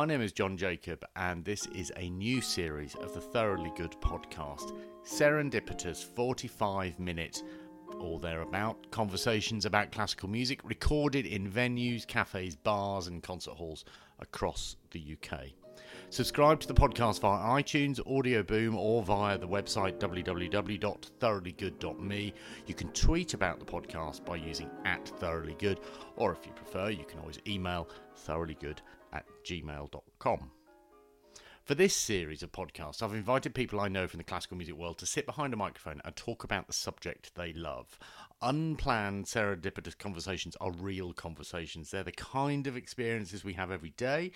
My name is Jon Jacob, and this is a new series of the Thoroughly Good podcast. Serendipitous 45 minute or thereabout conversations about classical music recorded in venues, cafes, bars, and concert halls across the UK. Subscribe to the podcast via iTunes, Audio Boom, or via the website www.thoroughlygood.me. You can tweet about the podcast by using at thoroughlygood, or if you prefer, you can always email thoroughlygood at gmail.com. For this series of podcasts, I've invited people I know from the classical music world to sit behind a microphone and talk about the subject they love. Unplanned serendipitous conversations are real conversations. They're the kind of experiences we have every day,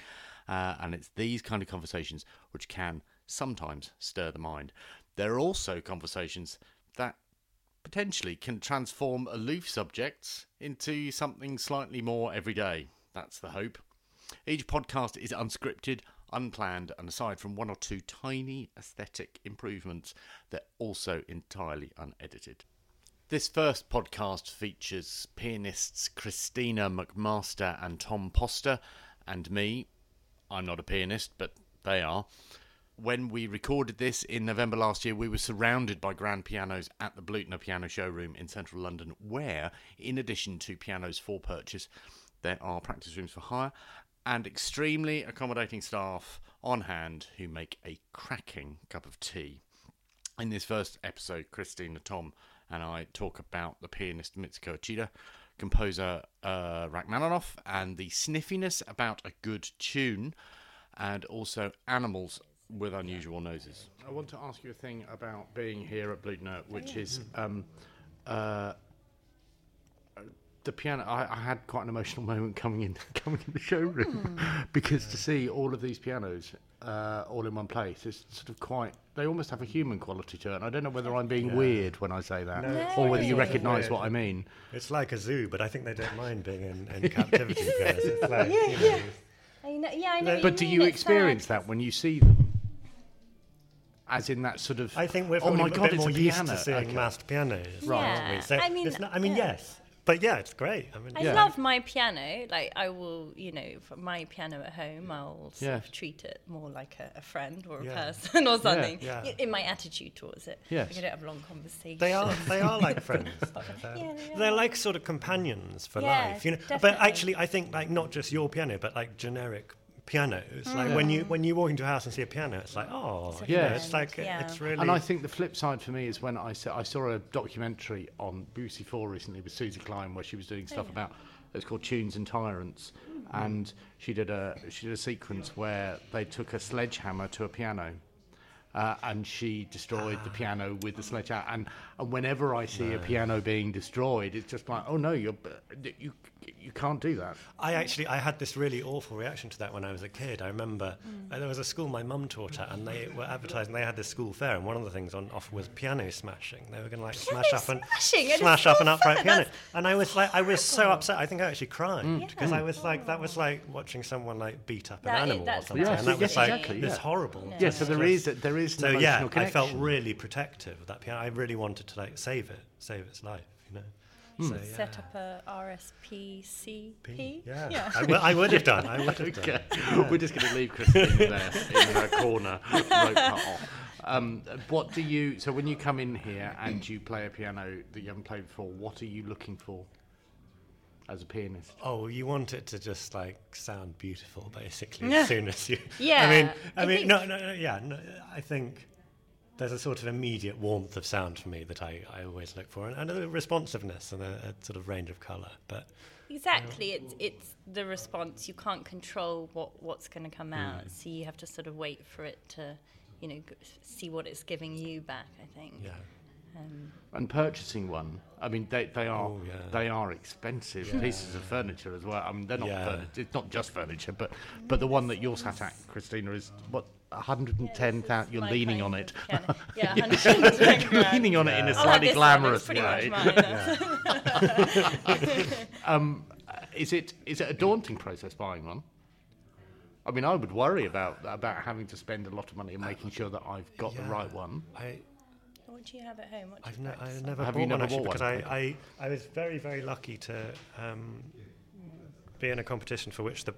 uh, and it's these kind of conversations which can sometimes stir the mind. There are also conversations that potentially can transform aloof subjects into something slightly more everyday. That's the hope. Each podcast is unscripted, unplanned, and aside from one or two tiny aesthetic improvements, they're also entirely unedited. This first podcast features pianists Christina McMaster and Tom Poster, and me. I'm not a pianist, but they are. When we recorded this in November last year, we were surrounded by grand pianos at the Blüthner Piano Showroom in central London, where, in addition to pianos for purchase, there are practice rooms for hire and extremely accommodating staff on hand who make a cracking cup of tea. In this first episode, Christina, Tom, and I talk about the pianist Mitsuko Uchida, composer uh, Rachmaninoff, and the sniffiness about a good tune, and also animals with unusual noses. I want to ask you a thing about being here at Blüthner, which is um, uh, the piano. I, I, had quite an emotional moment coming in, coming in the showroom, because to see all of these pianos uh, all in one place is sort of quite. They almost have a human quality to it. And I don't know whether I'm being Yeah. weird when I say that, No, it's or whether you recognise what I mean. It's like a zoo, but I think they don't mind being in, in captivity because it's like, you know, I know, yeah, I know. No, what But do you experience sad. that when you see them? As in that sort of. I think we're oh probably my a bit it's more a used piano. to seeing Okay. massed pianos, Right. aren't we? Yeah. So I mean, not, I mean, yeah. yes, but yeah, it's great. I mean, I Yeah. love my piano. Like I will, you know, for my piano at home, I'll sort Yeah. of treat it more like a, a friend or a Yeah. person or something. yeah. i- In my attitude towards it. Yes. Like I don't have long conversations. They are, they are like friends. They're, Yeah, they they're are. like sort of companions for Yeah, life, you know. But actually, I think like not just your piano, but like generic pianos. Like when you when you walk into a house and see a piano, it's like oh, It's a you it's like yeah. it's really. And I think the flip side for me is when I saw, I saw a documentary on BBC Four recently with Suzy Klein where she was doing stuff yeah. about it's called Tunes and Tyrants, and she did a she did a sequence where they took a sledgehammer to a piano. Uh, and she destroyed the piano with the sledgehammer. And, and whenever I see a piano being destroyed, it's just like, oh no, you're, you you can't do that. I actually I had this really awful reaction to that when I was a kid. I remember uh, there was a school my mum taught at, and they were advertising. They had this school fair, and one of the things on offer was piano smashing. They were going to like smash up and smashing, it is smash so up an upright fun, piano. that's And I was like, I was so upset. I think I actually cried Mm. because I was like, that was like watching someone like beat up an That is- animal or something, Yes, and that yes, was like exactly, this yeah. horrible. Yeah, so there is there is an So emotional yeah, I felt really protective of that piano. I really wanted to like save it, save its life. You know. Hmm. So, yeah. Set up a RSPCP. Yeah, I, w- I would have done. I would have done. Okay, we're just going to leave Christine there in her corner, rope her off. Um, what do you? So when you come in here and you play a piano that you haven't played before, what are you looking for as a pianist? Oh, you want it to just like sound beautiful, basically. As soon as you, Yeah, I mean, I, I mean, no, no, no, yeah. No, I think there's a sort of immediate warmth of sound for me that I, I always look for, and, and a responsiveness and a, a sort of range of colour. But Exactly, it's it's the response. You can't control what what's going to come Mm. out, so you have to sort of wait for it to, you know, g- see what it's giving you back. I think. yeah, Um, And purchasing one, I mean, they, they are Oh, yeah. they are expensive pieces of furniture as well. I mean, they're not Yeah. furniture, it's not just furniture, but but the one that you're sat at, Christina, is what 110,000. You're my leaning on it. piano. Yeah, 110 grand. leaning on it in a Yeah. I like slightly one, glamorous way. much. Um, is it is it a daunting process buying one? I mean, I would worry about about having to spend a lot of money and making sure that I've got the right one. I, what do you have at home? What I've, you ne- practice I've never Have bought you one never actually bought because one? I, I, I was very very lucky to um, be in a competition for which the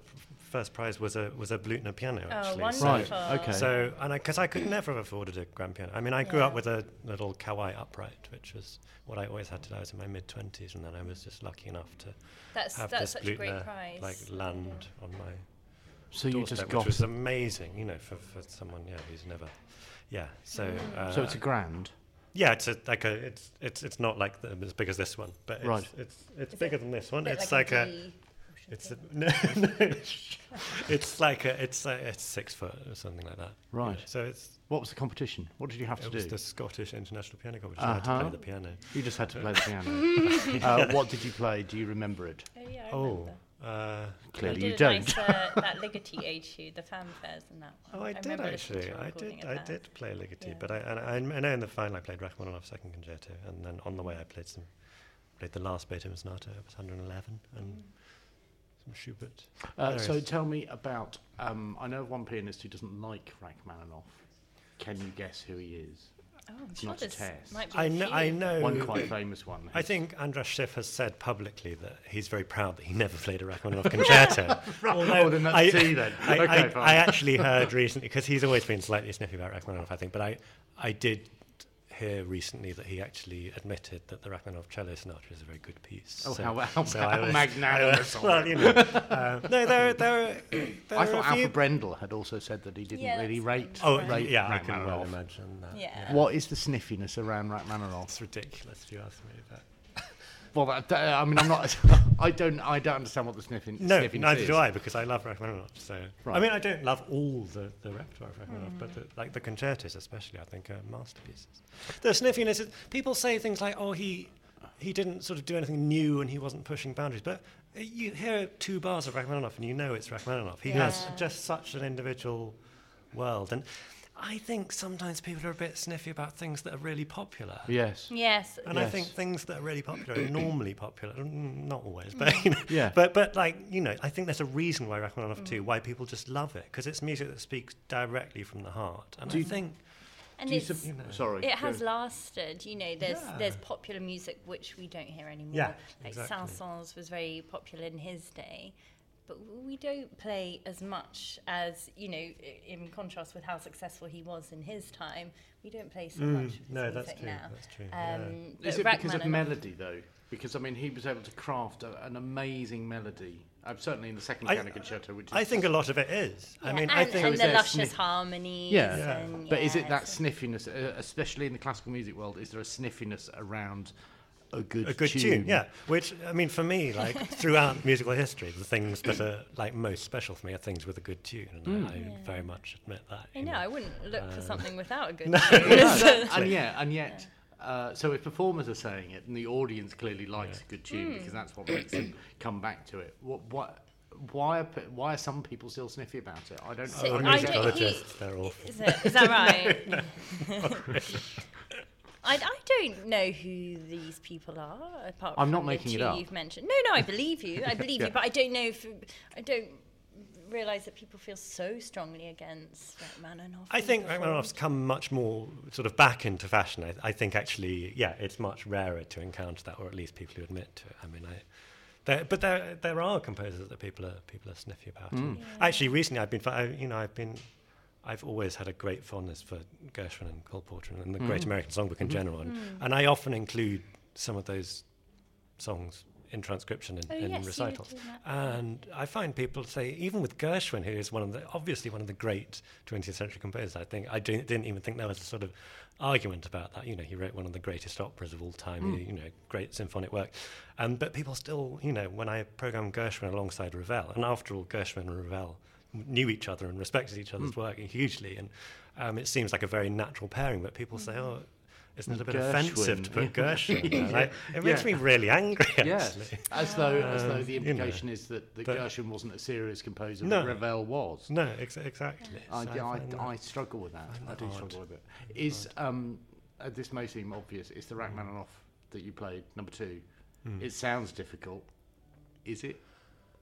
first prize was a was a Blüthner piano Oh, actually. wonderful. Right, okay. So, and because I, could never have afforded a grand piano. I mean, I grew Yeah. up with a little Kawai upright, which was what I always had till I was in my mid twenties, and then I was just lucky enough to That's have that's this such a great prize. like land on my So you doorstep, just which was amazing, you know, for, for someone yeah who's never, yeah. So Mm. uh, so it's a grand. yeah, it's a, like a it's it's it's not like the, as big as this one, but it's, Right. it's it's Is bigger it than this one. It's like, a, D it's a, no, no, it's like a it's a, it's six foot or something like that. you know. Right. So it's What was the competition? What did you have to do? it was the Scottish International Piano Competition. I had to Uh-huh. play the piano. You just had to play the piano. uh, what did you play? Do you remember it? Oh yeah, I Oh, remember. uh, Clearly I did you don't. Nice, uh, that Ligeti age the fanfares and that. oh, One. I, did actually. to a I recording did. I that. did play Ligeti, Yeah. but I I, I know in the final I played Rachmaninoff's Second Concerto, and then on the way I played some played the last Beethoven Sonata, it was 111, and some Schubert. Uh, so Various. tell me about. Um, I know of one pianist who doesn't like Rachmaninoff. Can you guess who he is? Oh, I'm It's sure not a there's test. might be I a know. I know. One quite famous one. I think Andras Schiff has said publicly that he's very proud that he never played a Rachmaninoff concerto. Oh, then that's I, T then. I, okay, I, fine. I actually heard recently because he's always been slightly sniffy about Rachmaninoff, I think. But I, I did hear recently that he actually admitted that the Rachmaninoff cello sonata is a very good piece. Oh, So- how, how, so how I was- magnanimous. I of was- well, you know, uh, no, there, there, there I thought. Alfred Brendel had also said that he didn't Yeah, really rate. Oh, Right. rate yeah, I can well imagine that. Yeah. What is the sniffiness around Rachmaninoff? It's ridiculous if you ask me that. Well, that, that- I mean, I'm not. I don't. I don't understand what the sniffing. No, sniffiness neither is. do I because I love Rachmaninoff. So right. I mean, I don't love all the, the repertoire of Rachmaninoff, but the, like the concertos, especially, I think are masterpieces. The sniffiness is people say things like, "Oh, he he didn't sort of do anything new and he wasn't pushing boundaries," but uh, you hear two bars of Rachmaninoff and you know it's Rachmaninoff. He has just such an individual world, and I think sometimes people are a bit sniffy about things that are really popular. Yes. Yes. And I think things that are really popular are normally popular, mm, not always, but you know, Yeah. but but like you know, I think there's a reason why Rachmaninoff Mm. too, why people just love it because it's music that speaks directly from the heart, and Do I you- think and it's, sub- you know, Sorry. it has go. lasted. You know, there's Yeah. there's popular music which we don't hear anymore. Yeah, like exactly. Saint-Saëns was very popular in his day, but we don't play as much as you know. In contrast with how successful he was in his time, we don't play so Mm, much of his no, music that's true. now. That's true. yeah. Um, Is but it because of melody though? Because I mean, he was able to craft a, an amazing melody. Uh, certainly in the second I- piano concerto, which is I think a lot of it is. I mean, and, I think and the luscious sniff- harmonies. Yeah. Yeah. And, But is it that so- sniffiness, uh, especially in the classical music world? Is there a sniffiness around a good a good tune. yeah. Which I mean, for me, like throughout musical history, the things that are like most special for me are things with a good tune, and Mm. I, I very much admit that. I you know. I wouldn't look for Uh, something without a good no. tune. No, and yet, and yet, uh, so if performers are saying it, and the audience clearly likes Yeah. a good tune Hmm. because that's what makes them come back to it. What, what, why are why are some people still sniffy about it? I don't. So Oh, I I don't don't- get it. he- they're awful. Is, it, is that right? I, I don't know who these people are, apart I'm from not the making it two up. you've mentioned. No, no, I believe you. I believe Yeah. you, but I don't know if I don't realise that people feel so strongly against Rachmaninoff. I and think perform- Rachmaninoff's come much more sort of back into fashion. I, I think actually, yeah, it's much rarer to encounter that, or at least people who admit to it. I mean, I, there, but there there are composers that people are people are sniffy about. Mm. Yeah. Actually, recently I've been, fi- I, you know, I've been, I've always had a great fondness for Gershwin and Cole Porter and the Great Mm. American Songbook in Mhm. general, and, Mm. and I often include some of those songs in transcription and, Oh, in yes, recitals. And I find people say, even with Gershwin, who is one of the obviously one of the great 20th century composers, I think I didn't, didn't even think there was a sort of argument about that. You know, he wrote one of the greatest operas of all time. Mm. He, you know, great symphonic work. Um, but people still, you know, when I program Gershwin alongside Ravel, and after all, Gershwin and Ravel knew each other and respected each other's Mm. work hugely, and um, it seems like a very natural pairing. But people say, oh. Isn't it a bit Gershwin, offensive to put. Gershwin? Yeah. Like, it makes Yeah. me really angry. Actually. Yes, as though as though Um, the you know, implication is that, that Gershwin wasn't a serious composer, No. but Ravel was. No, ex- exactly. I, So I, find I struggle with that. I do odd. struggle with it. Is um, uh, this may seem obvious? It's the Rachmaninoff that you played number two. Mm. It sounds difficult. Is it,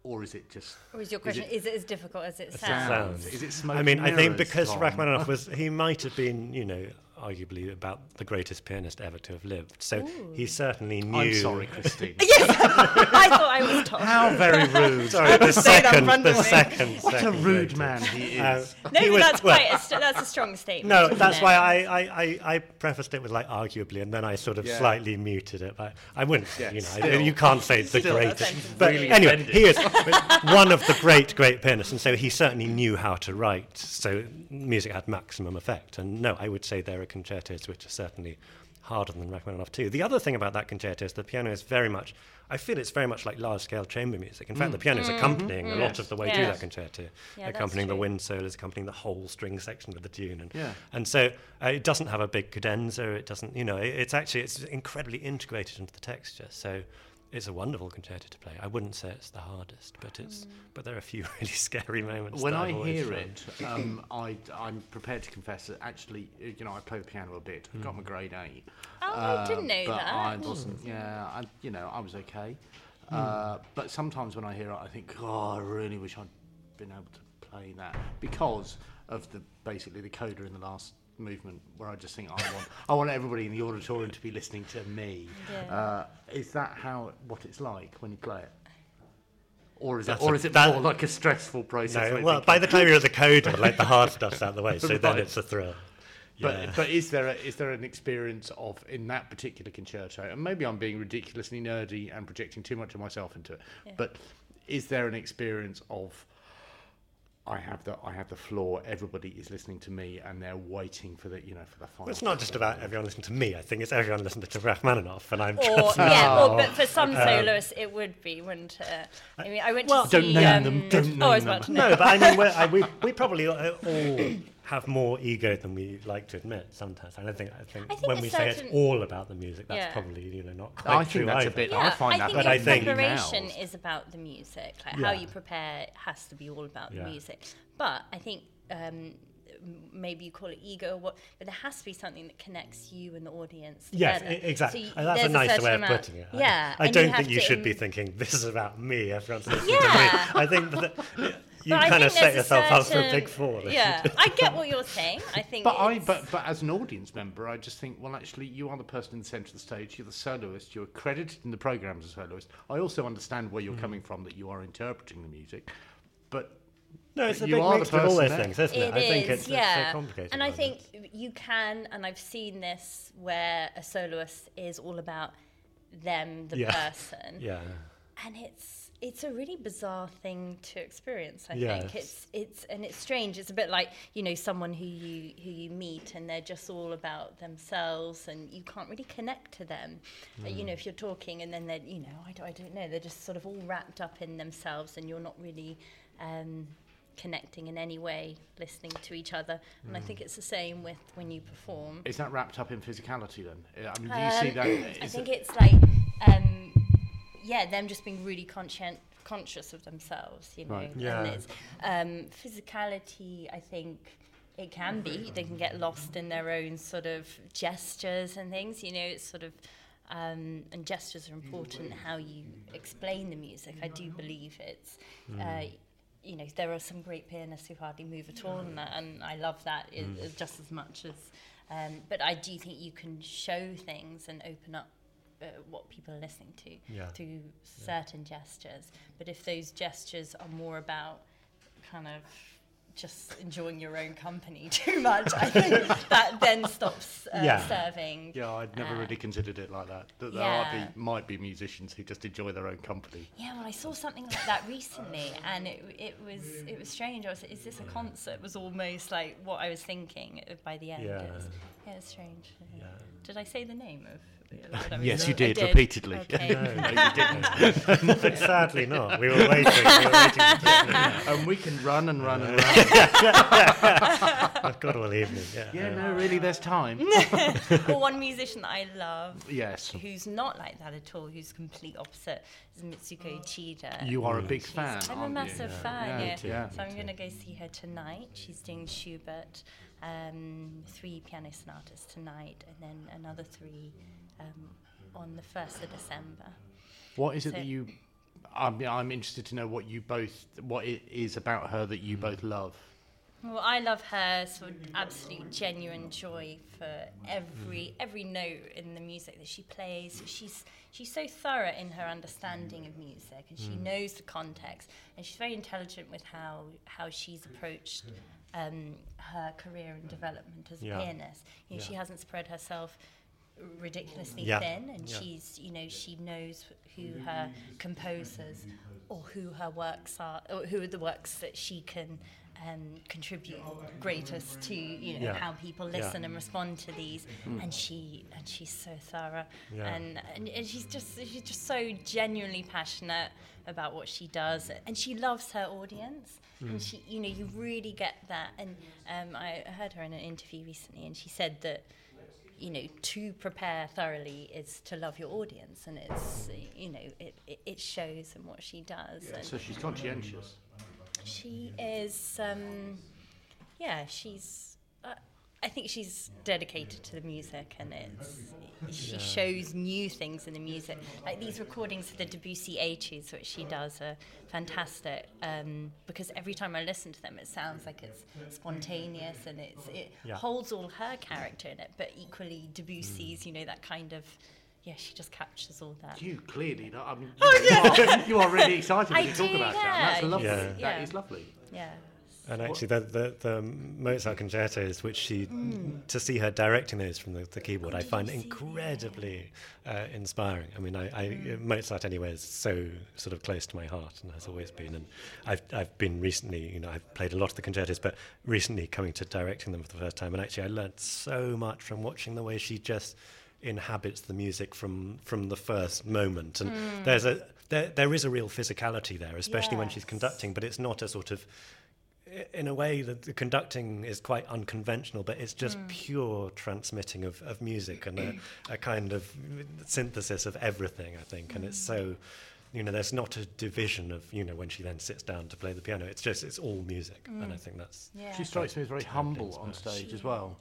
or is it just? Or is your Is question, it- is it, as difficult as it As it sounds? sounds. Is it smoke? I mean, I think because Rachmaninoff was, he might have been, you know, arguably about the greatest pianist ever to have lived. So Ooh. he certainly knew. I'm sorry, Christine. yes, I thought I was told. How very rude. Sorry, the say that second, the of me. second, What a rude greatest. man he Uh, is. No, he was- that's well, quite a st- that's a strong statement. No, that's it? why I, I, I, I prefaced it with like arguably, and then I sort of Yeah. slightly muted it. But I wouldn't, Yeah, you know, I- you can't say it's the Still, greatest. But really anyway, offended. he is one of the great, great pianists, and so he certainly knew how to write. So music had maximum effect. And no, I would say there are concertos which are certainly harder than Rachmaninoff too. The other thing about that concerto is the piano is very much. I feel it's very much like large-scale chamber music. In fact, the piano is accompanying a lot of the way through Mm. That concerto, Yeah, accompanying the wind solos, accompanying the whole string section of the tune, and Yeah. and so uh, it doesn't have a big cadenza. It doesn't, you know, it, it's actually it's incredibly integrated into the texture. So it's a wonderful concerto to play. I wouldn't say it's the hardest, but it's mm. but there are a few really scary moments. When that I hear found. it, um, I, I'm prepared to confess that actually, you know, I play the piano a bit. I got my mm. grade eight. Oh, I uh, didn't know but that. I wasn't. Hmm. Yeah, I, you know, I was okay. Hmm. Uh, but sometimes when I hear it, I think, oh, I really wish I'd been able to play that because of the basically the coda in the last movement, where I just think I want I want everybody in the auditorium to be listening to me. Yeah. Uh, is that how what it's like when you play it? Or is it, or a- is it that- more like a stressful process? No, well, by the time you're at the coda, like the hard stuff's out of the way, so then it's a thrill. But but is there a, is there an experience of in that particular concerto? And maybe I'm being ridiculously nerdy and projecting too much of myself into it. Yeah. But is there an experience of I have the I have the floor. Everybody is listening to me, and they're waiting for the you know for the final. Well, it's not just about everyone listening to me. I think it's everyone listening to Rachmaninoff, and I'm Or just yeah, or, Oh. but for some soloists it would be, wouldn't it? I mean, I went Well- to Don't see. name um, them, don't oh, I was name about to them. name no, but I mean, we're, I, we we probably all all have more ego than we like to admit sometimes. I don't think I think, I think when we say it's all about the music, that's Yeah. probably you know not quite I true think that's a either. bit. Yeah, I find that think But your I think- preparation emails. is about the music. Like how you prepare has to be all about Yeah. the music. But I think um, maybe you call it ego, or what? But there has to be something that connects you and the audience. Yes, together. e- exactly. So you- that's a there's nicer certain way of amount- putting it. I- Yeah, I, and don't have think you to should be thinking this is about me. Everyone's listening Yeah. to me. I think that you But I kind of think set there's a up for a certain- big fall. Yeah. I get what you're saying. I think. But I, but, but as an audience member, I just think, well, actually, you are the person in the centre of the stage. You're the soloist. You're credited in the programme as a soloist. I also understand where you're Mm. coming from, that you are interpreting the music. But No, it's a You big are the of all person those there. things, isn't it? It I think is, it's, it's yeah. so complicated. And I think this. you can, and I've seen this where a soloist is all about them, the Yeah. person, Yeah. and it's it's a really bizarre thing to experience. I Yes. think it's it's and it's strange. It's a bit like you know someone who you who you meet and they're just all about themselves, and you can't really connect to them. Uh, you know, if you're talking and then they're you know I, don't- I don't know they're just sort of all wrapped up in themselves, and you're not really. Um, connecting in any way listening to each other and i think it's the same with when you perform is that wrapped up in physicality then? I mean, do you see um, that? I think it- it's like, um, yeah, them just being really conscient, conscious of themselves, you know. Right. Yeah. Um, physicality, I think it can be. They can get lost in their own sort of gestures and things, you know. It's sort of, um, and gestures are important. How you explain the music, I do believe it's. Uh, you know, there are some great pianists who hardly move at all, and, that, and I love that Mm. just as much as. Um, but I do think you can show things and open up uh, what people are listening to Yeah. through certain gestures. But if those gestures are more about kind of just enjoying your own company too much, I think that then stops uh, Yeah. serving. yeah, I'd never uh, really considered it like that. That there yeah. might, be, might be musicians who just enjoy their own company. Yeah, well, I saw something like that recently, and it it was it was strange. I was, like, is this a concert? Was almost like what I was thinking uh, by the end. Yeah. It was, yeah, it's strange. Yeah. Did I say the name of? What I was- Yes, you I did, repeatedly. Okay. But sadly not. We were waiting. We were waiting. and we can run and run and run. I've got all evening. Yeah. yeah, no, really, there's time. well, one musician that I love, yes. who's not like that at all, who's complete opposite, is Mitsuko Uchida. You are a big fan. I'm a aren't massive you? fan, Yeah, yeah. yeah. So I'm going to go see her tonight. She's doing Schubert, um, three piano sonatas tonight, and then another three um, on the 1st of December. What is it that you? I'm, I'm interested to know what you both, what it is about her that you both love. Well, I love her sort of absolute genuine joy for every every note in the music that she plays. She's she's so thorough in her understanding of music, and she knows the context, and she's very intelligent with how how she's approached um, her career and development as a Yeah. pianist. You know, she hasn't spread herself ridiculously Yeah. thin, and Yeah. she's you know she knows who her composers or who her works are, or who are the works that she can um, contribute greatest to you know Yeah. how people Yeah. listen and respond to these and she and she's so thorough Yeah. and, and and she's just she's just so genuinely passionate about what she does and she loves her audience and she you know you really get that and um, I heard her in an interview recently and she said that you know to prepare thoroughly is to love your audience and it's you know it, it, shows in what she does and So she's conscientious. she is, um, yeah, she's. I think she's dedicated to the music, and it's she shows new things in the music. Like these recordings of the Debussy Etudes, which she does, are fantastic. Um, because every time I listen to them, it sounds like it's spontaneous and it's it Yeah. holds all her character in it. But equally, Debussy's, you know, that kind of. Yeah, she just captures all that. You clearly, know, I mean, you, are, you are really excited when I you talk do, about that. That's lovely. Yeah. That Yeah. is lovely. Yeah. And actually, the, the, the Mozart concertos, which she, to see her directing those from the, the keyboard, I find incredibly uh, inspiring. I mean, I, I Mozart anyway is so sort of close to my heart and has always been. And I've, I've been recently, you know, I've played a lot of the concertos, but recently coming to directing them for the first time. And actually, I learned so much from watching the way she just inhabits the music from from the first moment. And there's a there, there is a real physicality there, especially when she's conducting, but it's not a sort of in a way that the conducting is quite unconventional, but it's just hmm. pure transmitting of, of music and a, a kind of synthesis of everything, I think. And it's so, hmm. you know, there's not a division of, you know, when she then sits down to play the piano. It's just, it's all music. And I hmm. think that's, Yeah. She strikes me as very humble on stage as well.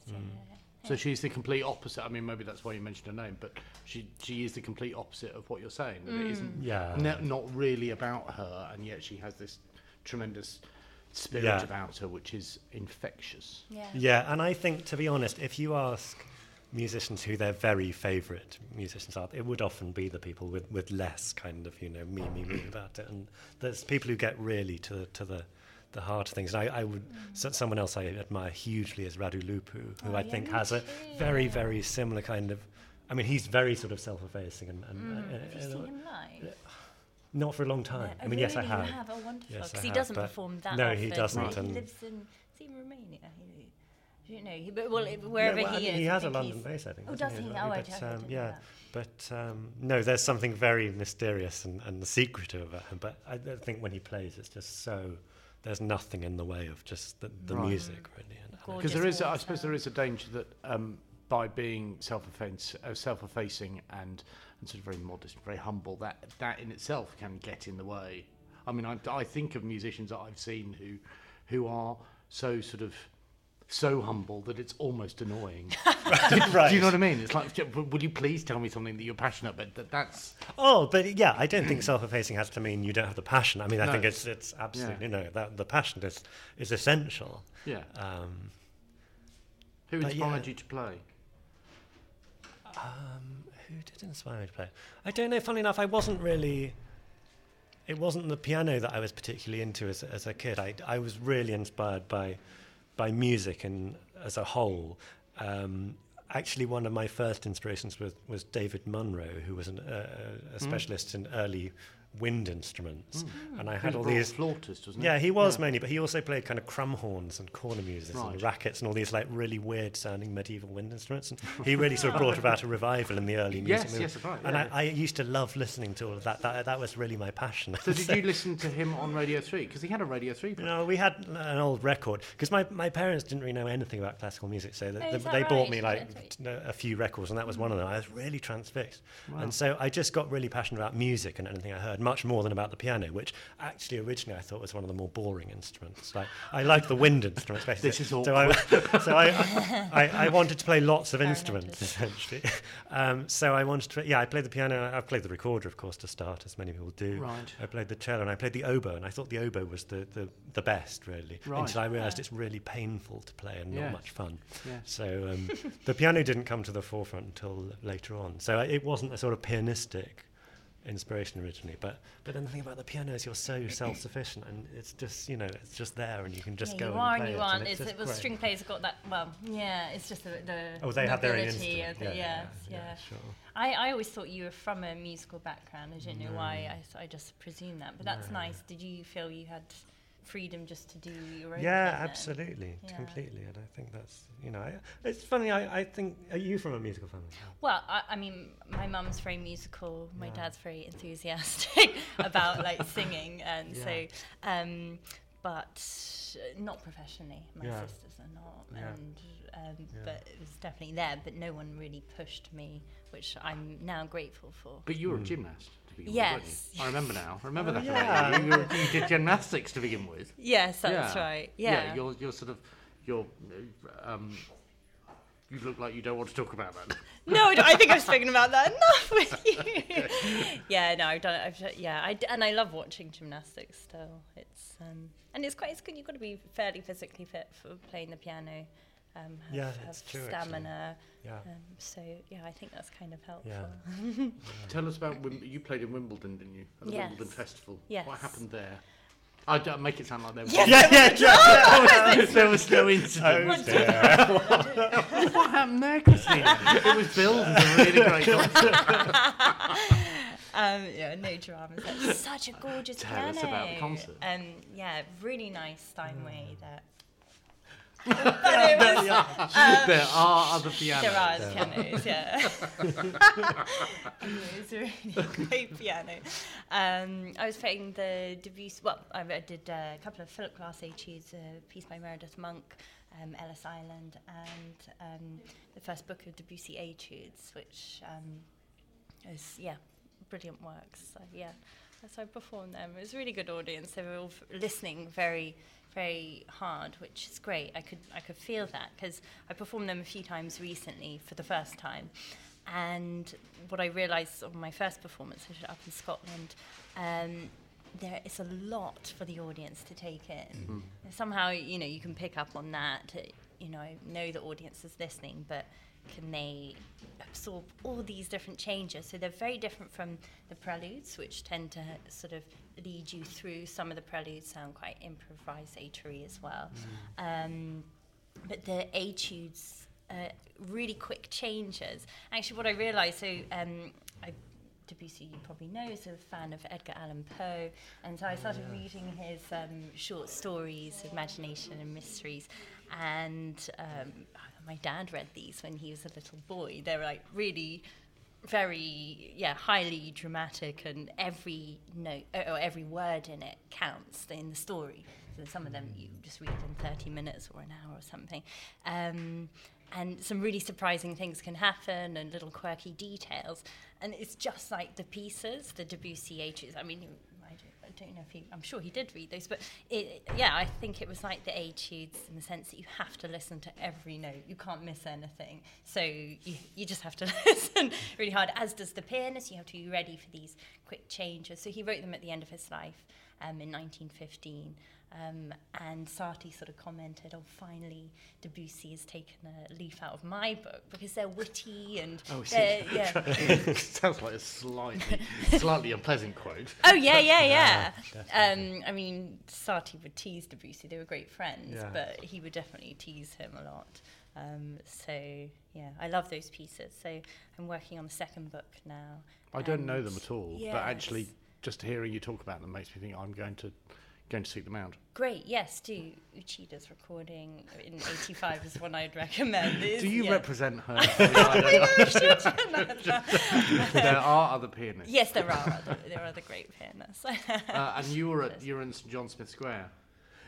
So she's the complete opposite. I mean, maybe that's why you mentioned her name, but she she is the complete opposite of what you're saying. That it isn't Yeah. ne- not really about her, and yet she has this tremendous spirit Yeah. about her, which is infectious. Yeah. Yeah, and I think, to be honest, if you ask musicians who their very favourite musicians are, it would often be the people with, with less kind of, you know, me, me, me about it. And there's people who get really to, to the, the heart of things. And I, I would, so, someone else I admire hugely is Radu Lupu, who Mm. Oh, I yeah, think has a too. very, very similar kind of, I mean, he's very sort of self-effacing and, and, Mm. uh, Have you uh, seen him live? Not for a long time. Yeah, I mean, yes, I have. You have. Oh, wonderful. Yes, Because he have, doesn't perform that no, often. he doesn't, Right? He lives in, is he in Romania? He, I don't know. He, but, well, wherever No, well, I he mean, is. He has a London base, I think. Oh, doesn't does he? But, Oh, I but, don't- um, yeah. that. But um, no, there's something very mysterious and, and secretive about him. But I don't think when he plays, it's just so. There's nothing in the way of just the, the Right. music, really. And, and Gorgeous Because there is, I suppose, there is a danger that um, by being self-offense, uh, self-effacing, and, and sort of very modest, very humble, that that in itself can get in the way. I mean, I, I think of musicians that I've seen who who are so sort of so humble that it's almost annoying. right. Do you know what I mean? It's like, "J- would you please tell me something that you're passionate about? That that's Oh, but yeah, I don't think self-effacing has to mean you don't have the passion. I mean, I No. think it's it's absolutely no. That the passion is is essential. yeah. Um, Who inspired yeah. you to play? Um, who did inspire me to play? I don't know. Funny enough, I wasn't really. It wasn't the piano that I was particularly into as, as a kid. I, I was really inspired by by music and as a whole. Um, actually, one of my first inspirations was, was David Munrow, who was an, uh, a specialist in early wind instruments, hmm. Hmm. and I had was all these. flautist, wasn't he? Yeah, he was mainly, but he also played kind of crumhorns and cornemuses Right. and rackets and all these like really weird sounding medieval wind instruments. And he really sort of brought about a revival in the early music. Yes, movement. yes, right. And yeah. I, I used to love listening to all of that. That, that was really my passion. So did you listen to him on Radio 3? Because he had a Radio 3 You program. know, we had an old record because my, my parents didn't really know anything about classical music, so they, Oh, they, is that they bought me Yeah, like that's t- a few records, and that was one of them. I was really transfixed, Wow. and so I just got really passionate about music and anything I heard. Much more than about the piano, which actually originally I thought was one of the more boring instruments. Like I like the wind instruments. Basically. This is so I, so I, I, I wanted to play lots of instruments essentially. Um, so I wanted to, yeah, I played the piano. I played the recorder, of course, to start, as many people do. Right. I played the cello and I played the oboe, and I thought the oboe was the, the, the best, really. Right. Until I realised it's really painful to play and Yeah. not much fun. Yes. So um, the piano didn't come to the forefront until later on. So it wasn't a sort of pianistic inspiration originally. But but then the thing about the piano is you're so self-sufficient, and it's just you know it's just there, and you can just yeah, go you and are play and you it, aren't. and It's, just it, well, great. string players have got that. Well, yeah, it's just the, the Oh, they have their own instrument. it, yeah, yes, yeah, yeah. sure. I, I always thought you were from a musical background. I don't know why. I I just presumed that. But that's No. nice. Did you feel you had freedom just to do your own Yeah, thing then? absolutely, Yeah. completely, and I think that's you know, I, it's funny. I, I think are you from a musical family? Well, I, I mean, my mum's very musical. My Yeah. dad's very enthusiastic about like singing, and Yeah. so, um, but not professionally. My Yeah. sisters are not, Yeah. and um, Yeah. but it was definitely there. But no one really pushed me, which I'm now grateful for. But you were a Mm. gymnast to begin Yes. with, weren't you? I remember now. I remember Oh, that. yeah. You, You, you did gymnastics to begin with. Yes, that's Yeah. right. Yeah. you're, you're sort of, you're, um, you look like you don't want to talk about that. no, I I think I've spoken about that enough with you. yeah, no, I've done it. I've, yeah, I d and I love watching gymnastics still. It's um, and it's quite. It's good. You've got to be fairly physically fit for playing the piano. Um, have, Yeah, have true, stamina. Yeah. Um, so yeah, I think that's kind of helpful. Yeah. Tell us about Wim- you played in Wimbledon, didn't you? At the Yes. Wimbledon Festival. Yes. What happened there? I don't make it sound like there was. Yes, Yeah, there yeah, was- yeah. there, was, there was no incident. Dear. what happened there, Christina? it was billed as a really great concert. Um, yeah, no dramas. That's such a gorgeous Tell piano. us about the concert. Um, yeah, really nice Steinway. That. But it was, there are other pianos. There are the pianos, yeah. it was a really great piano. Um, I was playing the Debussy, well, I I did uh, a couple of Philip Glass etudes, a piece by Meredith Monk, um, Ellis Island, and um, the first book of Debussy etudes, which um, is, yeah, brilliant works. So, yeah, so I performed them. It was a really good audience. They were all f- listening very, very hard, which is great. I could, I could feel that because I performed them a few times recently for the first time. And what I realised on my first performance, I did it up in Scotland, um, there is a lot for the audience to take in. Somehow, you know, you can pick up on that. You know, I know the audience is listening, but can they absorb all these different changes? So they're very different from the preludes, which tend to sort of lead you through. Some of the preludes sound quite improvisatory as well. Um, but the etudes, uh, really quick changes. Actually, what I realised, so um, I, Debussy, you probably know, is a fan of Edgar Allan Poe, and so I started reading his um, short stories, Imagination and Mysteries, and um, my dad read these when he was a little boy. They're like really very yeah highly dramatic and every note uh, or every word in it counts in the story. So some of them you just read in 30 minutes or an hour or something. Um, and some really surprising things can happen and little quirky details. And it's just like the pieces the debussy ages i mean don't, know if he, I'm sure he did read those, but it, yeah, I think it was like the etudes in the sense that you have to listen to every note. You can't miss anything. So you, you just have to listen really hard, as does the pianist. You have to be ready for these quick changes. So he wrote them at the end of his life um, in 1915. Um, and Satie sort of commented, oh, finally Debussy has taken a leaf out of my book because they're witty and Oh, see. they're, yeah. Sounds like a slightly, slightly unpleasant quote. Oh yeah, yeah, yeah. definitely. um, I mean, Satie would tease Debussy; they were great friends, Yeah. but he would definitely tease him a lot. Um, so yeah, I love those pieces. So I'm working on the second book now. I don't know them at all, but actually, just hearing you talk about them makes me think I'm going to going to seek them out. Great, yes, do Uchida's recording in '85 is one I'd recommend. It's- Do you yeah. represent her? I don't know. yes, there are other pianists. Yes, there are other, there are other great pianists. Uh, and you were at you were in St John Smith Square.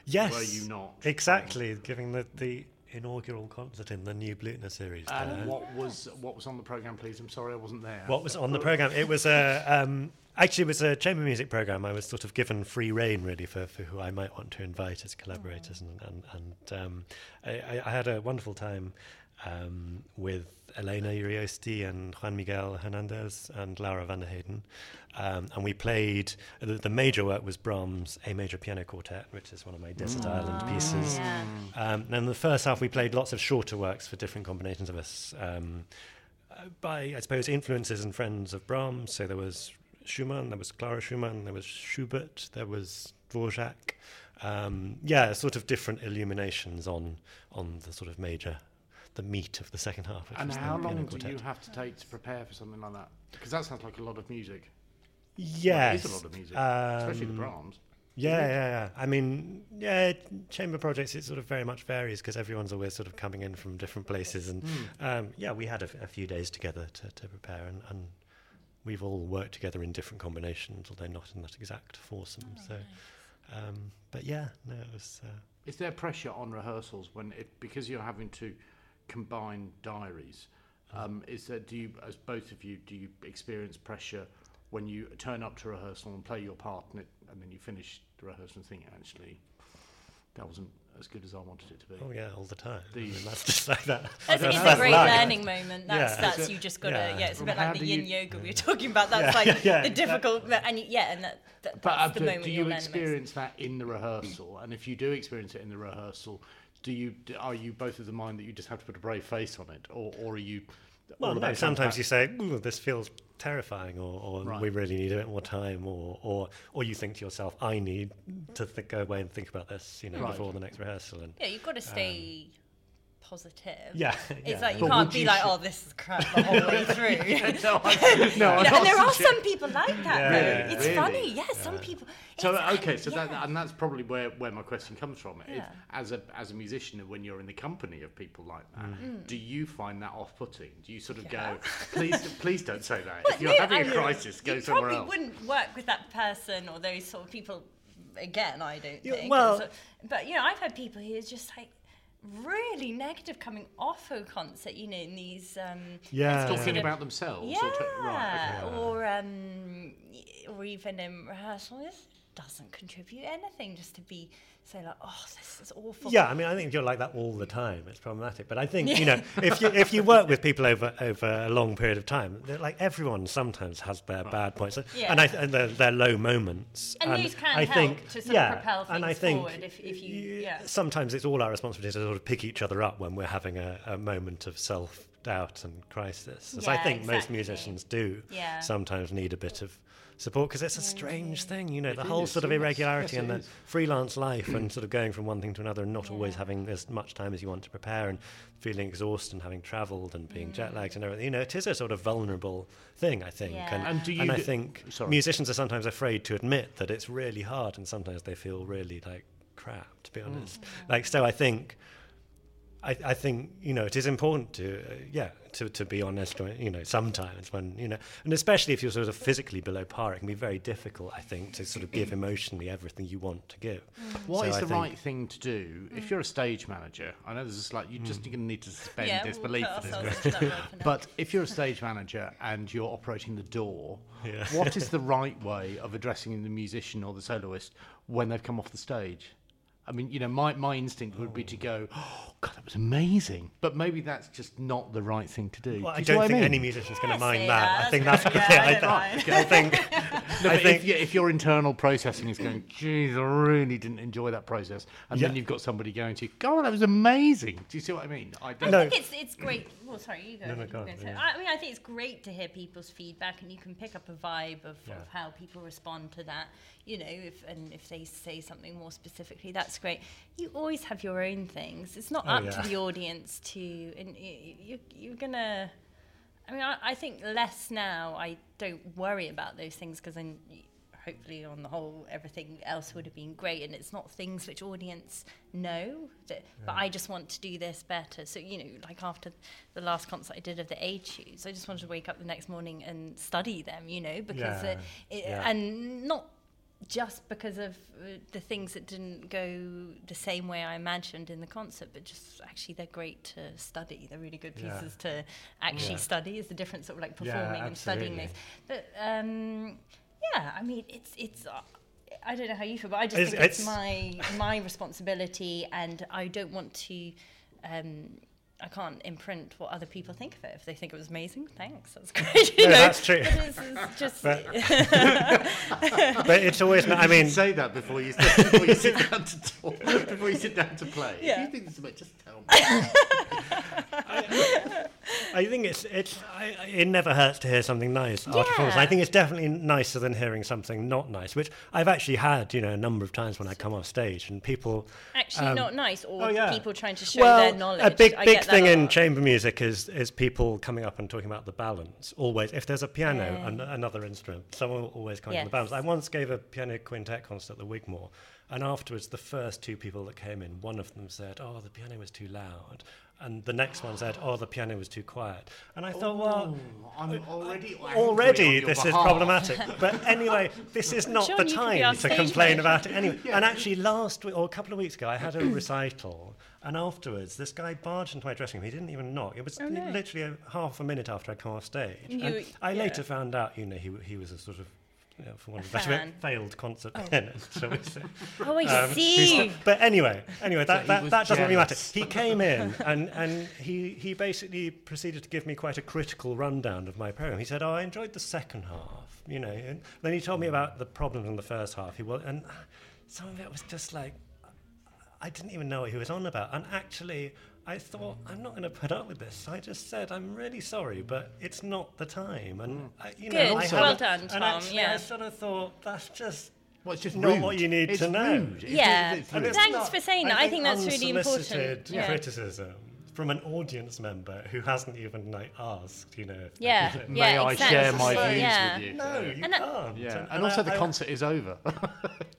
Yes. Were you not? Exactly, giving the, the inaugural concert in the new Blüthner series. And there. what was what was on the program, please? I'm sorry, I wasn't there. What was on the program? It was a um, actually it was a chamber music program. I was sort of given free reign really for, for who I might want to invite as collaborators, and and, and um, I, I had a wonderful time um, with Elena Urioste and Juan Miguel Hernandez and Laura van der Heijden. Um, and we played, the, the, major work was Brahms' A Major Piano Quartet, which is one of my Desert mm. Island pieces. Yeah. Um, and in the first half, we played lots of shorter works for different combinations of us. Um, by, I suppose, influences and friends of Brahms. So there was Schumann, there was Clara Schumann, there was Schubert, there was Dvorak. Um, yeah, sort of different illuminations on on the sort of major the meat of the second half. And how long do you have to take to prepare for something like that? Because that sounds like a lot of music. Yes, well, it is a lot of music, um, especially the Brahms. Yeah, yeah, yeah. I mean, yeah, chamber projects it sort of very much varies because everyone's always sort of coming in from different places, and mm. um, yeah, we had a, a, few days together to, to prepare, and, and, we've all worked together in different combinations, although not in that exact foursome. Oh, so, nice. um, but yeah, no, it was. Uh, is there pressure on rehearsals when it because you're having to combine diaries. Um, is that do you, as both of you, do you experience pressure when you turn up to rehearsal and play your part, and, it, and then you finish the rehearsal and think, actually, that wasn't as good as I wanted it to be. Oh yeah, all the time. The, I mean, that's just like that. That's, it's a great learning moment. That's yeah. that's you just gotta yeah. yeah it's a bit like the yin you, yoga we were talking about. That's like the difficult that, and yeah, and that, that but, that's uh, the but moment. Do you experience that in the rehearsal? And if you do experience it in the rehearsal, do you are you both of the mind that you just have to put a brave face on it, or or are you? Well, no, sometimes you say, "This feels terrifying," or, or right. "We really need a bit more time," or or or you think to yourself, "I need to th- go away and think about this," you know, right. before the next rehearsal. And yeah, you've got to stay. Um, positive. Yeah, it's yeah. like you but can't be you like, sh- oh, this is crap the whole way through. no, I, no, and there are some people like that. Yeah, though. It's really? funny. Yeah, yeah, some people. So okay, so that and that's probably where, where my question comes from. If, as a as a musician, when you're in the company of people like that, mm. do you find that off-putting? Do you sort of go, please, please don't say that. if you're no, having a crisis, go somewhere else. You probably wouldn't work with that person or those sort of people again. I don't think. Well, so, but you know, I've had people who are just like really negative coming off a concert, you know, in these um, yeah, talking about themselves, yeah, or, t- right, okay. or um, or even in rehearsal. This doesn't contribute anything just to be say like, oh, this is awful. Yeah, I mean, I think if you're like that all the time, it's problematic. But I think yeah. you know, if you if you work with people over over a long period of time, like everyone sometimes has their right. bad points, yeah. and I and their, their low moments. And, and these can I help think, to sort yeah, of propel things and I think forward if, if you. Yeah. Sometimes it's all our responsibility to sort of pick each other up when we're having a, a moment of self doubt and crisis, as I think exactly. most musicians do. Sometimes need a bit of support because it's a strange thing, you know, it the whole sort of irregularity yes, and the is. freelance life and sort of going from one thing to another and not yeah. always having as much time as you want to prepare and feeling exhausted and having travelled and being mm. jet lagged and everything. You know, it is a sort of vulnerable thing, I think. Yeah. And, and, and I think sorry. musicians are sometimes afraid to admit that it's really hard and sometimes they feel really like crap, to be honest. Mm. Like, so I think I, I, think you know it is important to uh, yeah to, to be honest you know sometimes when you know and especially if you're sort of physically below par it can be very difficult I think to sort of give emotionally everything you want to give. Mm. What so is I the right thing to do if you're a stage manager? I know this is like you just mm. going to need to suspend yeah, disbelief we'll for this, but if you're a stage manager and you're operating the door, yeah. what is the right way of addressing the musician or the soloist when they've come off the stage? I mean, you know, my, my instinct would be to go, oh, God, that was amazing. But maybe that's just not the right thing to do. Well, do I don't think I mean? any musician's going to mind that. I think that's good. Yeah, I, I, think. no, I think if, if, your internal processing is going, geez, I really didn't enjoy that process, and yeah. then you've got somebody going to, God, that was amazing. Do you see what I mean? I, don't I think it's, it's great. Well, sorry, you go. No, no, go on, yeah. I mean, I think it's great to hear people's feedback, and you can pick up a vibe of, yeah. of how people respond to that. You know, if and if they say something more specifically, that's great. You always have your own things. It's not oh, up yeah. to the audience to, and you, you're gonna. I mean, I, I, think less now. I don't worry about those things because then hopefully on the whole everything else would have been great and it's not things which audience know that, yeah. but I just want to do this better so you know like after the last concert I did of the Etudes I just wanted to wake up the next morning and study them you know because yeah. it, it, and not just because of uh, the things that didn't go the same way I imagined in the concert, but just actually they're great to study. They're really good Yeah. pieces to actually Yeah. study. Is the difference sort of like Yeah, performing and studying those. But um, yeah, I mean, it's it's. Uh, I don't know how you feel, but I just It's- think it's, it's- my my responsibility, and I don't want to. Um, I can't imprint what other people think of it. If they think it was amazing, thanks. That's great. You No, know? that's true. But it's, it's just But- but it's always not. I mean, say that before you before you sit down to talk, before you sit down to play. Yeah. If you think this is about, just tell me. I think it's it's I, it never hurts to hear something nice after performance. I think it's definitely nicer than hearing something not nice, which I've actually had, you know, a number of times when I come off stage and people. actually Um, not nice, or oh, yeah. people trying to show well, their knowledge. a big I big thing in chamber music is is people coming up and talking about the balance. Always, if there's a piano Yeah. and another instrument, someone will always come to Yes. the balance. I once gave a piano quintet concert at the Wigmore. And afterwards, the first two people that came in, one of them said, "Oh, the piano was too loud," and the next one said, "Oh, the piano was too quiet." And I thought, well, Oh, I'm uh, already uh, already on your this is problematic. But anyway, this is not John, the you could be our time to complain about it anyway. And actually, last week or a couple of weeks ago, I had a recital, and afterwards, this guy barged into my dressing room. He didn't even knock. It was Oh, no. literally a half a minute after I'd come off stage. You- and I yeah. later found out, you know, he he was a sort of. You know, for one of a fan. word, failed concert pianist, shall we say? Oh, I Um, see. But anyway, anyway, that, he that, that doesn't really matter. He came in and, and he, he basically proceeded to give me quite a critical rundown of my program. He said, "Oh, I enjoyed the second half," you know. And then he told me about the problems in the first half. He was, and some of it was just like I didn't even know what he was on about. And actually, I thought I'm not going to put up with this. I just said I'm really sorry, but it's not the time. And mm. I, you Good. know, I Also- have Well a- done, And Tom, actually, I sort of thought that's just Well, it's just Not rude. what you need it's to know. Rude. Yeah. rude. It's And rude. it's Thanks not- for saying that. I think that's really important. Yeah. criticism from an audience member who hasn't even like asked, you know. if they Yeah, can May yeah, I exactly. share my So- views yeah. with you? No, you And can't. Yeah, and, And also I- the I- concert is over.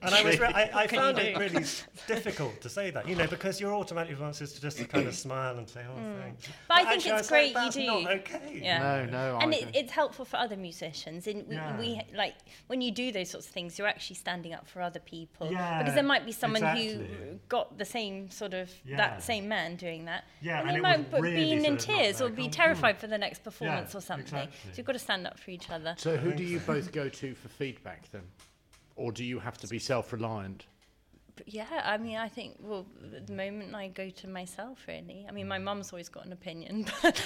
And I was, re- I, I found it really difficult to say that, you know, because your automatic response is to just kind of smile and say, "Oh, thanks." Mm. But I think actually it's was great like, you That's do. Not okay. Yeah. No, no, and it, it's helpful for other musicians. In we, Yeah. we like when you do those sorts of things, you're actually standing up for other people Yeah, because there might be someone exactly. who got the same sort of Yeah. that same man doing that, Yeah, and and they it might was be really in sort of not tears or be com- terrified for the next performance or something. exactly. So you've got to stand up for each other. So who do you both go to for feedback then? Or do you have to be self-reliant? But yeah, I mean, I think well, at the moment I go to myself really. I mean, my mum's always got an opinion, but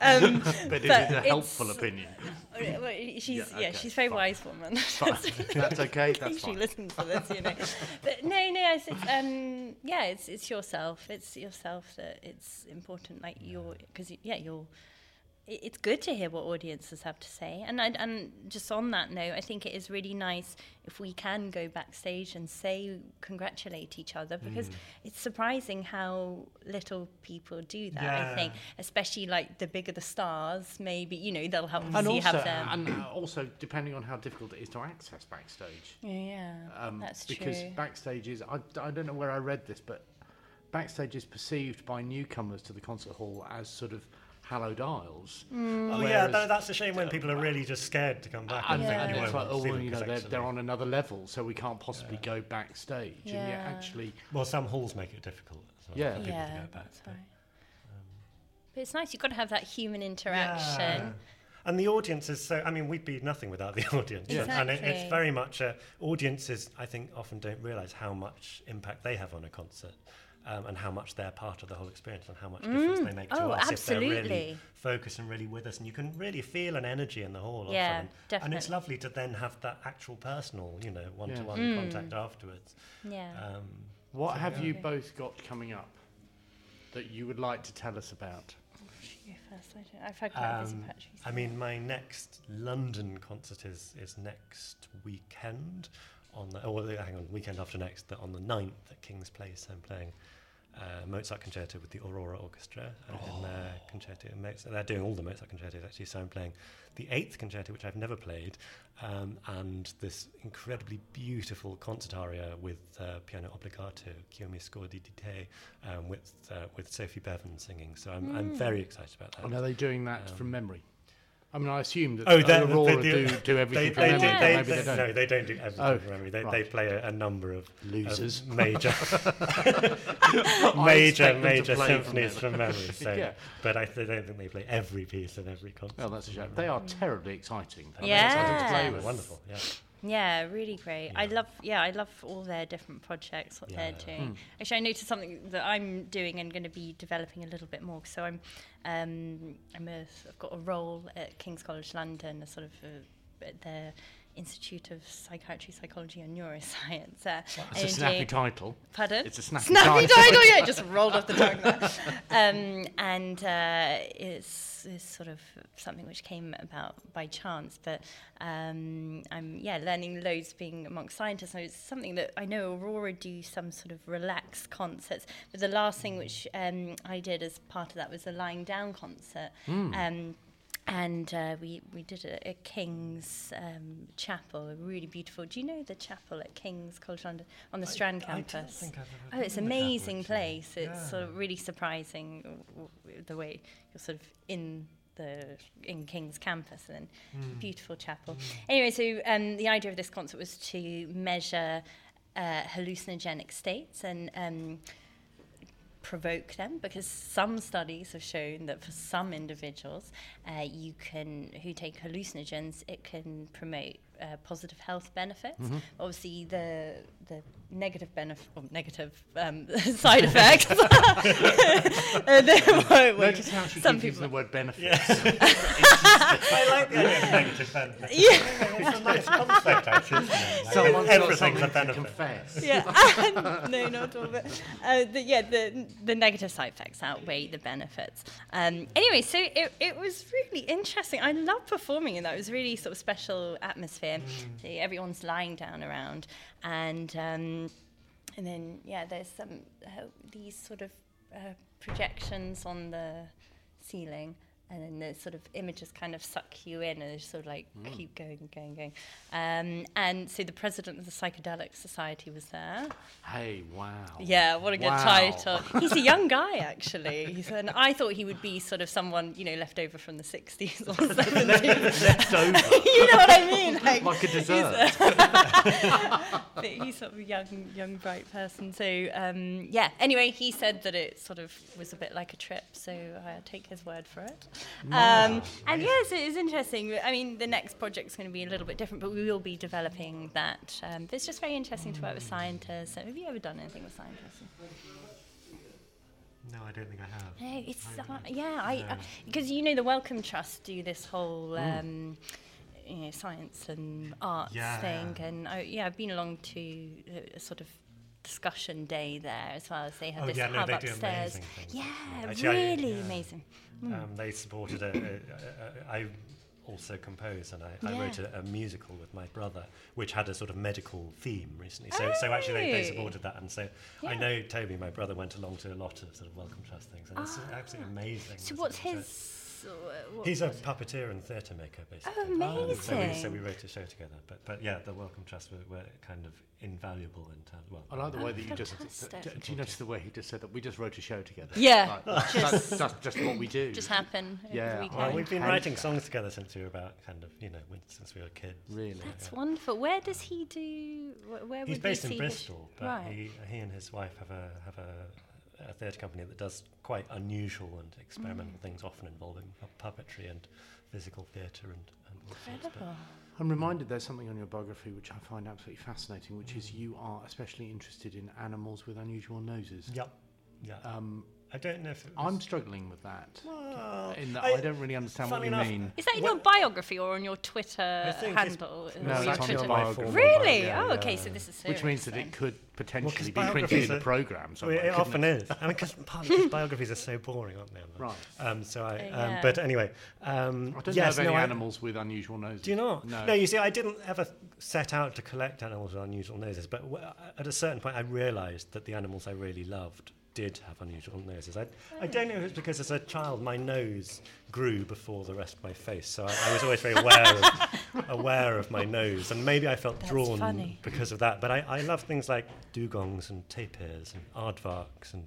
um, But is But it a helpful it's- opinion? well, she's Yeah, yeah, she's a very fine. wise woman. That's okay. That's she fine. listens to this, you know. but no, no, it's, it's um, yeah, it's it's yourself. It's yourself that it's important. Like you're, because yeah, you're. It- It's good to hear what audiences have to say, and I, and just on that note, I think it is really nice if we can go backstage and say congratulate each other because Mm. it's surprising how little people do that. Yeah. I think, especially like the bigger the stars, maybe you know they'll help And also, have them. and uh, also, depending on how difficult it is to access backstage, yeah, um, that's because true. backstage is I, I don't know where I read this, but backstage is perceived by newcomers to the concert hall as sort of hallowed isles. Oh yeah, Whereas- tha- that's a shame when people are really just scared to come back. And, think Yeah. and it's like, oh, well, you know, 'cause they're, they're on another level, so we can't possibly go backstage. And yet, Yeah. actually, Well, some halls make it difficult. as well Yeah. for people to yeah, go back. that's right. but it's nice. You've got to have that human interaction. Yeah. And the audience is so. I mean, we'd be nothing without the audience. Yeah. And it, it's very much. Uh, audiences, I think, often don't realise how much impact they have on a concert. Um, and how much they're part of the whole experience, and how much difference they make to Oh, us if they're really focused and really with us, and you can really feel an energy in the hall. Yeah, often. And it's lovely to then have that actual personal, you know, one-to-one Mm. contact afterwards. Yeah. Um, what So, have yeah. you both got coming up that you would like to tell us about? you go first. I don't, I've had quite a busy Um, patch. I mean, my next London concert is, is next weekend on the, oh, hang on, weekend after next, the, on the 9th at King's Place. I'm playing uh, Mozart Concerto with the Aurora Orchestra uh, in their concerto. in Mozart, they're doing all the Mozart concertos actually, so I'm playing the 8th concerto, which I've never played, um, and this incredibly beautiful concert aria with uh, piano obbligato, Ch'io mi scordi di te, um, with, uh, with Sophie Bevan singing. So I'm, I'm very excited about that. And are they doing that Um, from memory? I mean, I assume that Oh, they- Aurora they do- do, do everything They, from they, memory, they, maybe they, they don't. no, they don't do everything Oh, from memory. They, they play a, a number of of Losers. major, major, expect them to major play from symphonies from memory. So, Yeah. but I, I don't think they play every piece in every concert. Well, that's a shame. Mm. They are terribly exciting. They're Yeah. exciting to play with. Wonderful, yeah. Yeah, really great. I love, yeah, I love all their different projects, what Yeah. they're doing. Actually, I noticed something that I'm doing and going to be developing a little bit more. So I'm, um, I'm a, I've got a role at King's College London, a sort of a, at the Institute of Psychiatry, Psychology, and Neuroscience. Uh, It's a snappy title. Pardon? It's a snappy, Snappy title. title, yeah, it just rolled off the tongue there. Um, and uh, it's, it's sort of something which came about by chance, but um, I'm yeah learning loads being amongst scientists. So it's something that I know Aurora do some sort of relaxed concerts. But the last thing which um, I did as part of that was a lying down concert. Um, and uh, we, we did it at King's um, Chapel, really beautiful. Do you know the chapel at King's College London on the Strand I don't campus? think I've ever Oh, it's an amazing place. It's sort of really surprising w- w- the way you're sort of in the in King's campus and then Hmm. beautiful chapel. Anyway, so um, the idea of this concert was to measure uh, hallucinogenic states and um, provoke them because some studies have shown that for some individuals uh, you can who take hallucinogens it can promote uh, positive health benefits. Obviously the the negative benefit or negative um, side effects. Uh, they won't- Notice how she some keeps using people the word benefits. I like the idea of negative benefit. yeah It's a nice concept, actually. Isn't it? Like, Someone's got everything's something a benefit. confess. yeah, no, not at all. But uh, the, yeah, the the negative side effects outweigh the benefits. Um, anyway, so it, it was really interesting. I love performing in that. It was really sort of special atmosphere. So everyone's lying down around, and um, and then yeah, there's some uh, these sort of uh, projections on the ceiling. And then the sort of images kind of suck you in, and they sort of like keep going and going and going. Um, and so the president of the Psychedelic Society was there. Hey, wow. Yeah, what a good title. He's a young guy, actually. He's an, I thought he would be sort of someone, you know, left over from the 60s or 70s. Left over. you know what I mean? Like, Like a dessert. but he's sort of a young, young, bright person. So, um, yeah. Anyway, he said that it sort of was a bit like a trip, so I take his word for it. Um, and yes, it is interesting. I mean, the next project's going to be a little bit different, but we will be developing that. Um, it's just very interesting to work with scientists. Have you ever done anything with scientists? No, I don't think I have. No, it's I uh, yeah, I No. because you know the Wellcome Trust do this whole um, you know science and arts Yeah. thing, and I, yeah, I've been along to a sort of discussion day there as well as they have Oh, this yeah, no, hub they do upstairs. Yeah, Actually, I- really yeah. amazing. Um, they supported a, a, a, a. I also compose and I, I wrote a, a musical with my brother, which had a sort of medical theme recently. So, so actually they, they Oh. supported that, and so I know Toby, my brother, went along to a lot of sort of Wellcome Trust things, and it's Ah. absolutely amazing. So what's it. his? What He's a was it? puppeteer and theatre maker, basically. Oh, Um, so, we, so we wrote a show together. But but yeah, the Wellcome Trust were, were kind of invaluable in terms. Well, I like the way Oh, that you just. fantastic. d- Do you notice the way he just said that we just wrote a show together? Yeah, Like, that's, that's just what we do. just happen. Yeah, weekend. well, we've been writing that. songs together since we were about kind of you know since we were kids. Really? That's wonderful. Where does he do? Where, where He's would based we in see his- Bristol, but right. he, he and his wife have a have a, a theatre company that does quite unusual and experimental Mm. things, often involving pu- puppetry and physical theatre and, and all sorts. But Incredible. I'm reminded there's something on your biography which I find absolutely fascinating, which is you are especially interested in animals with unusual noses. yeah, yeah. Um, I don't know if it was, I'm struggling with that. Well, In that I- I, don't really understand what you enough, mean. Is that in What- your biography or on your Twitter I think it's- handle? No, Or it's your on your biography. Really? Yeah, oh, yeah. okay. So this is serious. Which means that then. it could potentially 'cause be printed in the are- programme Well, it often is. I mean, because biographies are so boring, aren't they? Right. Um, so I, Uh, um, but anyway, um, I don't yes, know of any no, I- animals with unusual noses. Do you not? No. no. you see, I didn't ever set out to collect animals with unusual noses, but w- at a certain point, I realised that the animals I really loved did have unusual noses. I, I don't know if it's because as a child my nose grew before the rest of my face, so I, I was always very aware of, aware of my nose, and maybe I felt That's drawn funny. because of that. But I, I love things like dugongs and tapirs and aardvarks and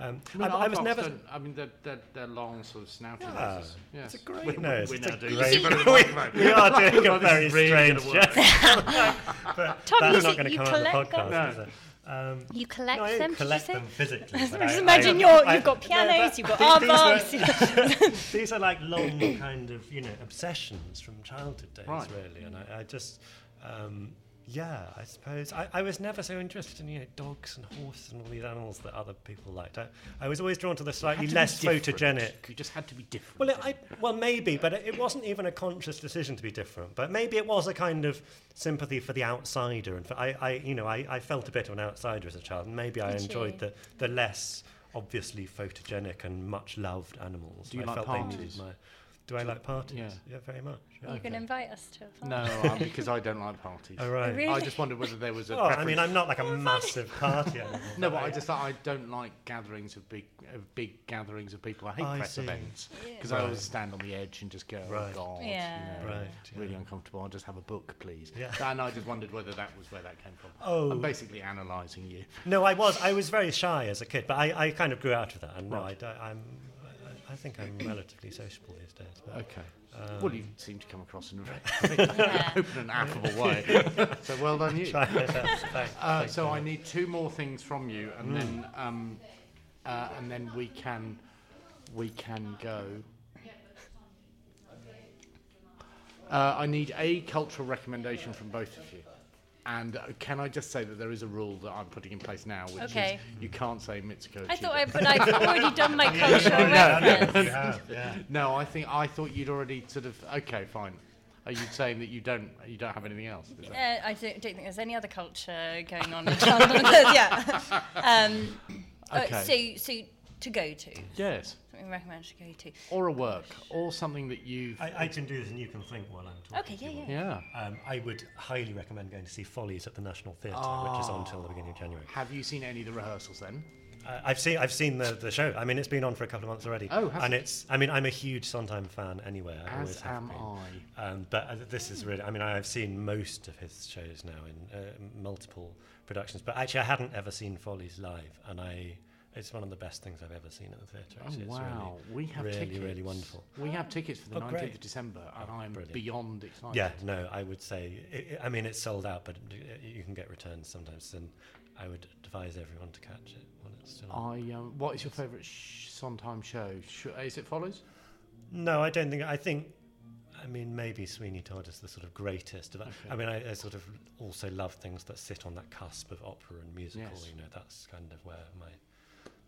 Um, I, mean, I, I was never. I mean, they're, they're, they're long, sort of snouty Yeah, noses. Yes. It's a great We- nose. We it's now a do. great- You're we, we are doing a very strange gonna gesture. but Tom, that's you not going to come out of the collect podcast. them? is it? Um, You collect no, I them? don't did you collect say? them physically. but Just imagine I- you're, I- you've got pianos, but you've got the- these. These are like long kind of, you know, obsessions from childhood days, Right. really. And I, I just, um, yeah, I suppose. I, I was never so interested in, you know, dogs and horses and all these animals that other people liked. I, I was always drawn to the slightly to less photogenic. You just had to be different. Well, it, I, well, maybe, but it, it wasn't even a conscious decision to be different. But maybe it was a kind of sympathy for the outsider, and for, I, I, you know, I, I felt a bit of an outsider as a child, and maybe I enjoyed you? the, the less obviously photogenic and much loved animals. Do you I like felt parties? my- do I like parties? Yeah. Yeah, very much. Yeah. You can invite us to a no, party. um, because I don't like parties. Oh, right. Really? I just wondered whether there was a. Oh, I mean, I'm not like a massive party animal. No, but I just I don't like gatherings of big of big gatherings of people. I hate I press see. events Yeah. because I always stand on the edge and just go, Right. oh God, Yeah. you know, Right, really uncomfortable. I'll just have a book, please. Yeah. And I just wondered whether that was where that came from. Oh. I'm basically analysing you. No, I was. I was very shy as a kid, but I, I kind of grew out of that. And no, I, Right. I'm. I, think I'm relatively sociable these days. But, Okay. um, well, you seem to come across in a very open and affable way. so well done you. try my best. Thanks. Uh, so I need two more things from you, and then um, uh, and then we can we can go. Uh, I need a cultural recommendation from both of you. And uh, can I just say that there is a rule that I'm putting in place now, which Okay. is you can't say Mitsuko. I thought I, but I've already done my cultural You reference. have, yeah. No, I think I thought you'd already sort of. Okay, fine. Are you saying that you don't you don't have anything else? Uh, I don't, don't think there's any other culture going on in London. yeah. Um, Okay. uh, so, so to go to, Yes. Something recommend to go to. Or a work, or something that you've. I, I can do this and you can think while I'm talking. Okay, if you yeah, yeah. Um, I would highly recommend going to see Follies at the National Theatre, which is on till the beginning of January. Have you seen any of the rehearsals then? Uh, I've seen I've seen the, the show. I mean, it's been on for a couple of months already. Oh, and it's. I mean, I'm a huge Sondheim fan anyway. I always As have am been. I. Um, but uh, this is really, I mean, I've seen most of his shows now in uh, multiple productions, but actually, I hadn't ever seen Follies live, and I, it's one of the best things I've ever seen at the theatre. Oh actually. Wow, we have really, tickets. really wonderful. We have tickets for the Oh, 19th great. of December, and Oh, I'm brilliant. beyond excited. Yeah, no, I would say, i I mean, it's sold out, but uh, you can get returns sometimes, and I would advise everyone to catch it when it's still on. I. Um, what is your favourite sh- Sondheim show? Sh- is it Follies? No, I don't think. I think. I mean, maybe Sweeney Todd is the sort of greatest. Of, Okay. I mean, I, I sort of also love things that sit on that cusp of opera and musical. Yes. You know, that's kind of where my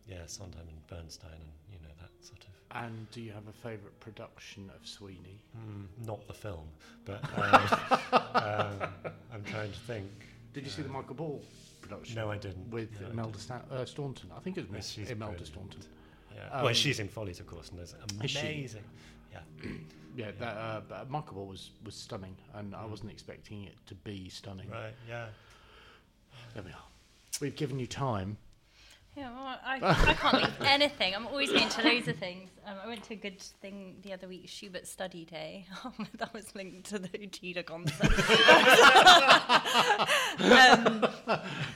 yeah, Sondheim and Bernstein, and you know that sort of And do you have a favourite production of Sweeney? mm, not the film, but um, um, I'm trying to think. Did you see the Michael Ball production? No, I didn't. With No, Imelda. Sta- uh, Staunton. I think it was Yes, Imelda brilliant. Staunton. Yeah. Um, well, she's in Follies, of course, and there's amazing. Yeah. Yeah, that, uh, but Michael Ball was, was stunning, and I wasn't expecting it to be stunning. Right. Yeah. There we are. We've given you time. Yeah, well, I, I can't leave anything. I'm always going to loads of things. Um, I went to a good thing the other week, Schubert Study Day. that was linked to the Uchida concert. um,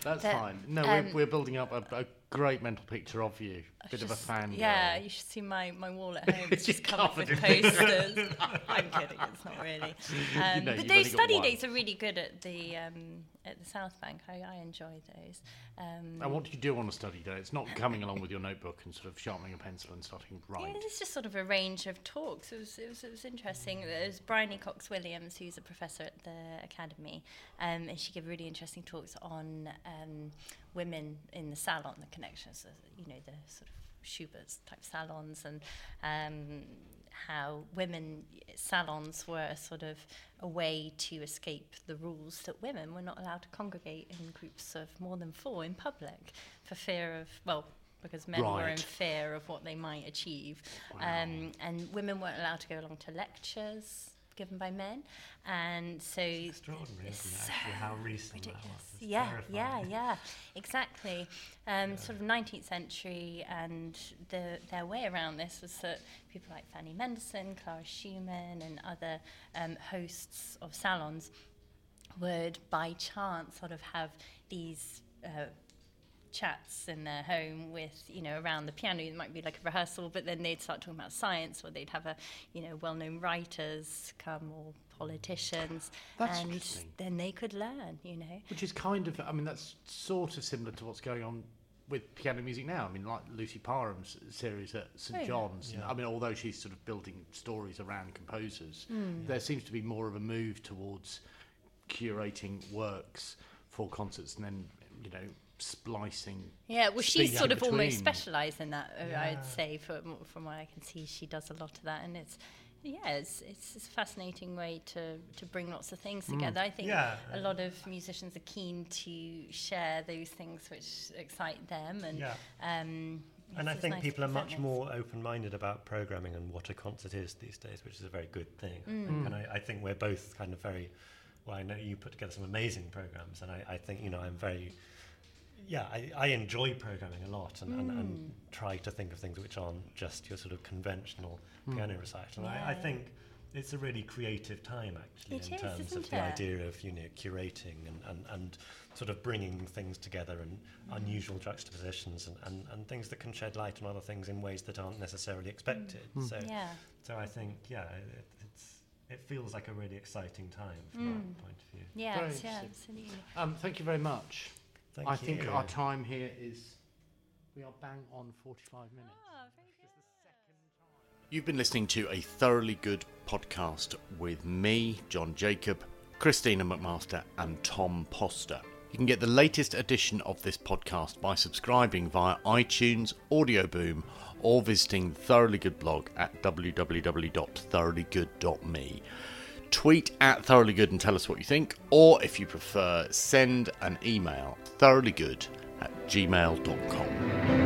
That's That- fine. No, um, we're, we're building up a, a great mental picture of you. Bit of a fan. Yeah, girl. you should see my, my wall at home. It's just covered covered with posters. I'm kidding, it's not really. Um, but those study days are really good at the um, at the South Bank. I, I enjoy those. Um, And what do you do on a study day? It's not coming along with your notebook and sort of sharpening a pencil and starting to write. Yeah, it's just sort of a range of talks. It was, it was, it was interesting. There's Bryony Cox Williams, who's a professor at the academy, um, and she gave really interesting talks on um, women in the salon, the connections, you know, the sort of Schubert's type salons, and um, how women salons were sort of a way to escape the rules that women were not allowed to congregate in groups of more than four in public for fear of, well, because men were in fear of what they might achieve. Wow. Um, and women weren't allowed to go along to lectures given by men. And so. Extraordinary, it's isn't it? Actually, how recent ridiculous. that was. It's Yeah, yeah, terrifying. yeah, exactly. Um, Sort of 19th century, and the, their way around this was that people like Fanny Mendelssohn, Clara Schumann, and other um, hosts of salons would, by chance, sort of have these. Uh, chats in their home with you know around the piano it might be like a rehearsal but then they'd start talking about science or they'd have a you know well-known writers come or politicians That's and interesting. then they could learn you know Which is kind of, I mean, that's sort of similar to what's going on with piano music now. I mean, like Lucy Parham's series at St Oh, yeah. John's. Yeah. I mean, although she's sort of building stories around composers, Hmm. there seems to be more of a move towards curating works for concerts and then, you know, splicing. Yeah, well, speech she's sort in of almost specialised in that. uh, Yeah. I'd say, from from what I can see, she does a lot of that, and it's yeah, it's it's a fascinating way to to bring lots of things Mm. together. I think Yeah. a lot of musicians are keen to share those things which excite them, and Yeah. um, And I think nice people are much this. more open-minded about programming and what a concert is these days, which is a very good thing. Mm. And I, I think we're both kind of very. Well, I know you put together some amazing programs, and I, I think you know I'm very. Yeah, I, I enjoy programming a lot, and, and, Mm. and try to think of things which aren't just your sort of conventional piano recital. And I, I think it's a really creative time actually It in is, terms isn't of the idea of you know curating and, and, and sort of bringing things together and Mm. unusual juxtapositions and, and, and things that can shed light on other things in ways that aren't necessarily expected. So Mm. Yeah. so I think yeah it, it's it feels like a really exciting time from Mm. our point of view. Yes, yeah, absolutely. Um, thank you very much. Thank I think our time here is. We are bang on 45 minutes. Ah, You've been listening to a thoroughly good podcast with me, Jon Jacob, Christina McMaster, and Tom Poster. You can get the latest edition of this podcast by subscribing via iTunes, Audio Boom, or visiting the Thoroughly Good blog at www.thoroughlygood.me. Tweet at Thoroughly Good and tell us what you think, or if you prefer, send an email thoroughlygood at gmail.com.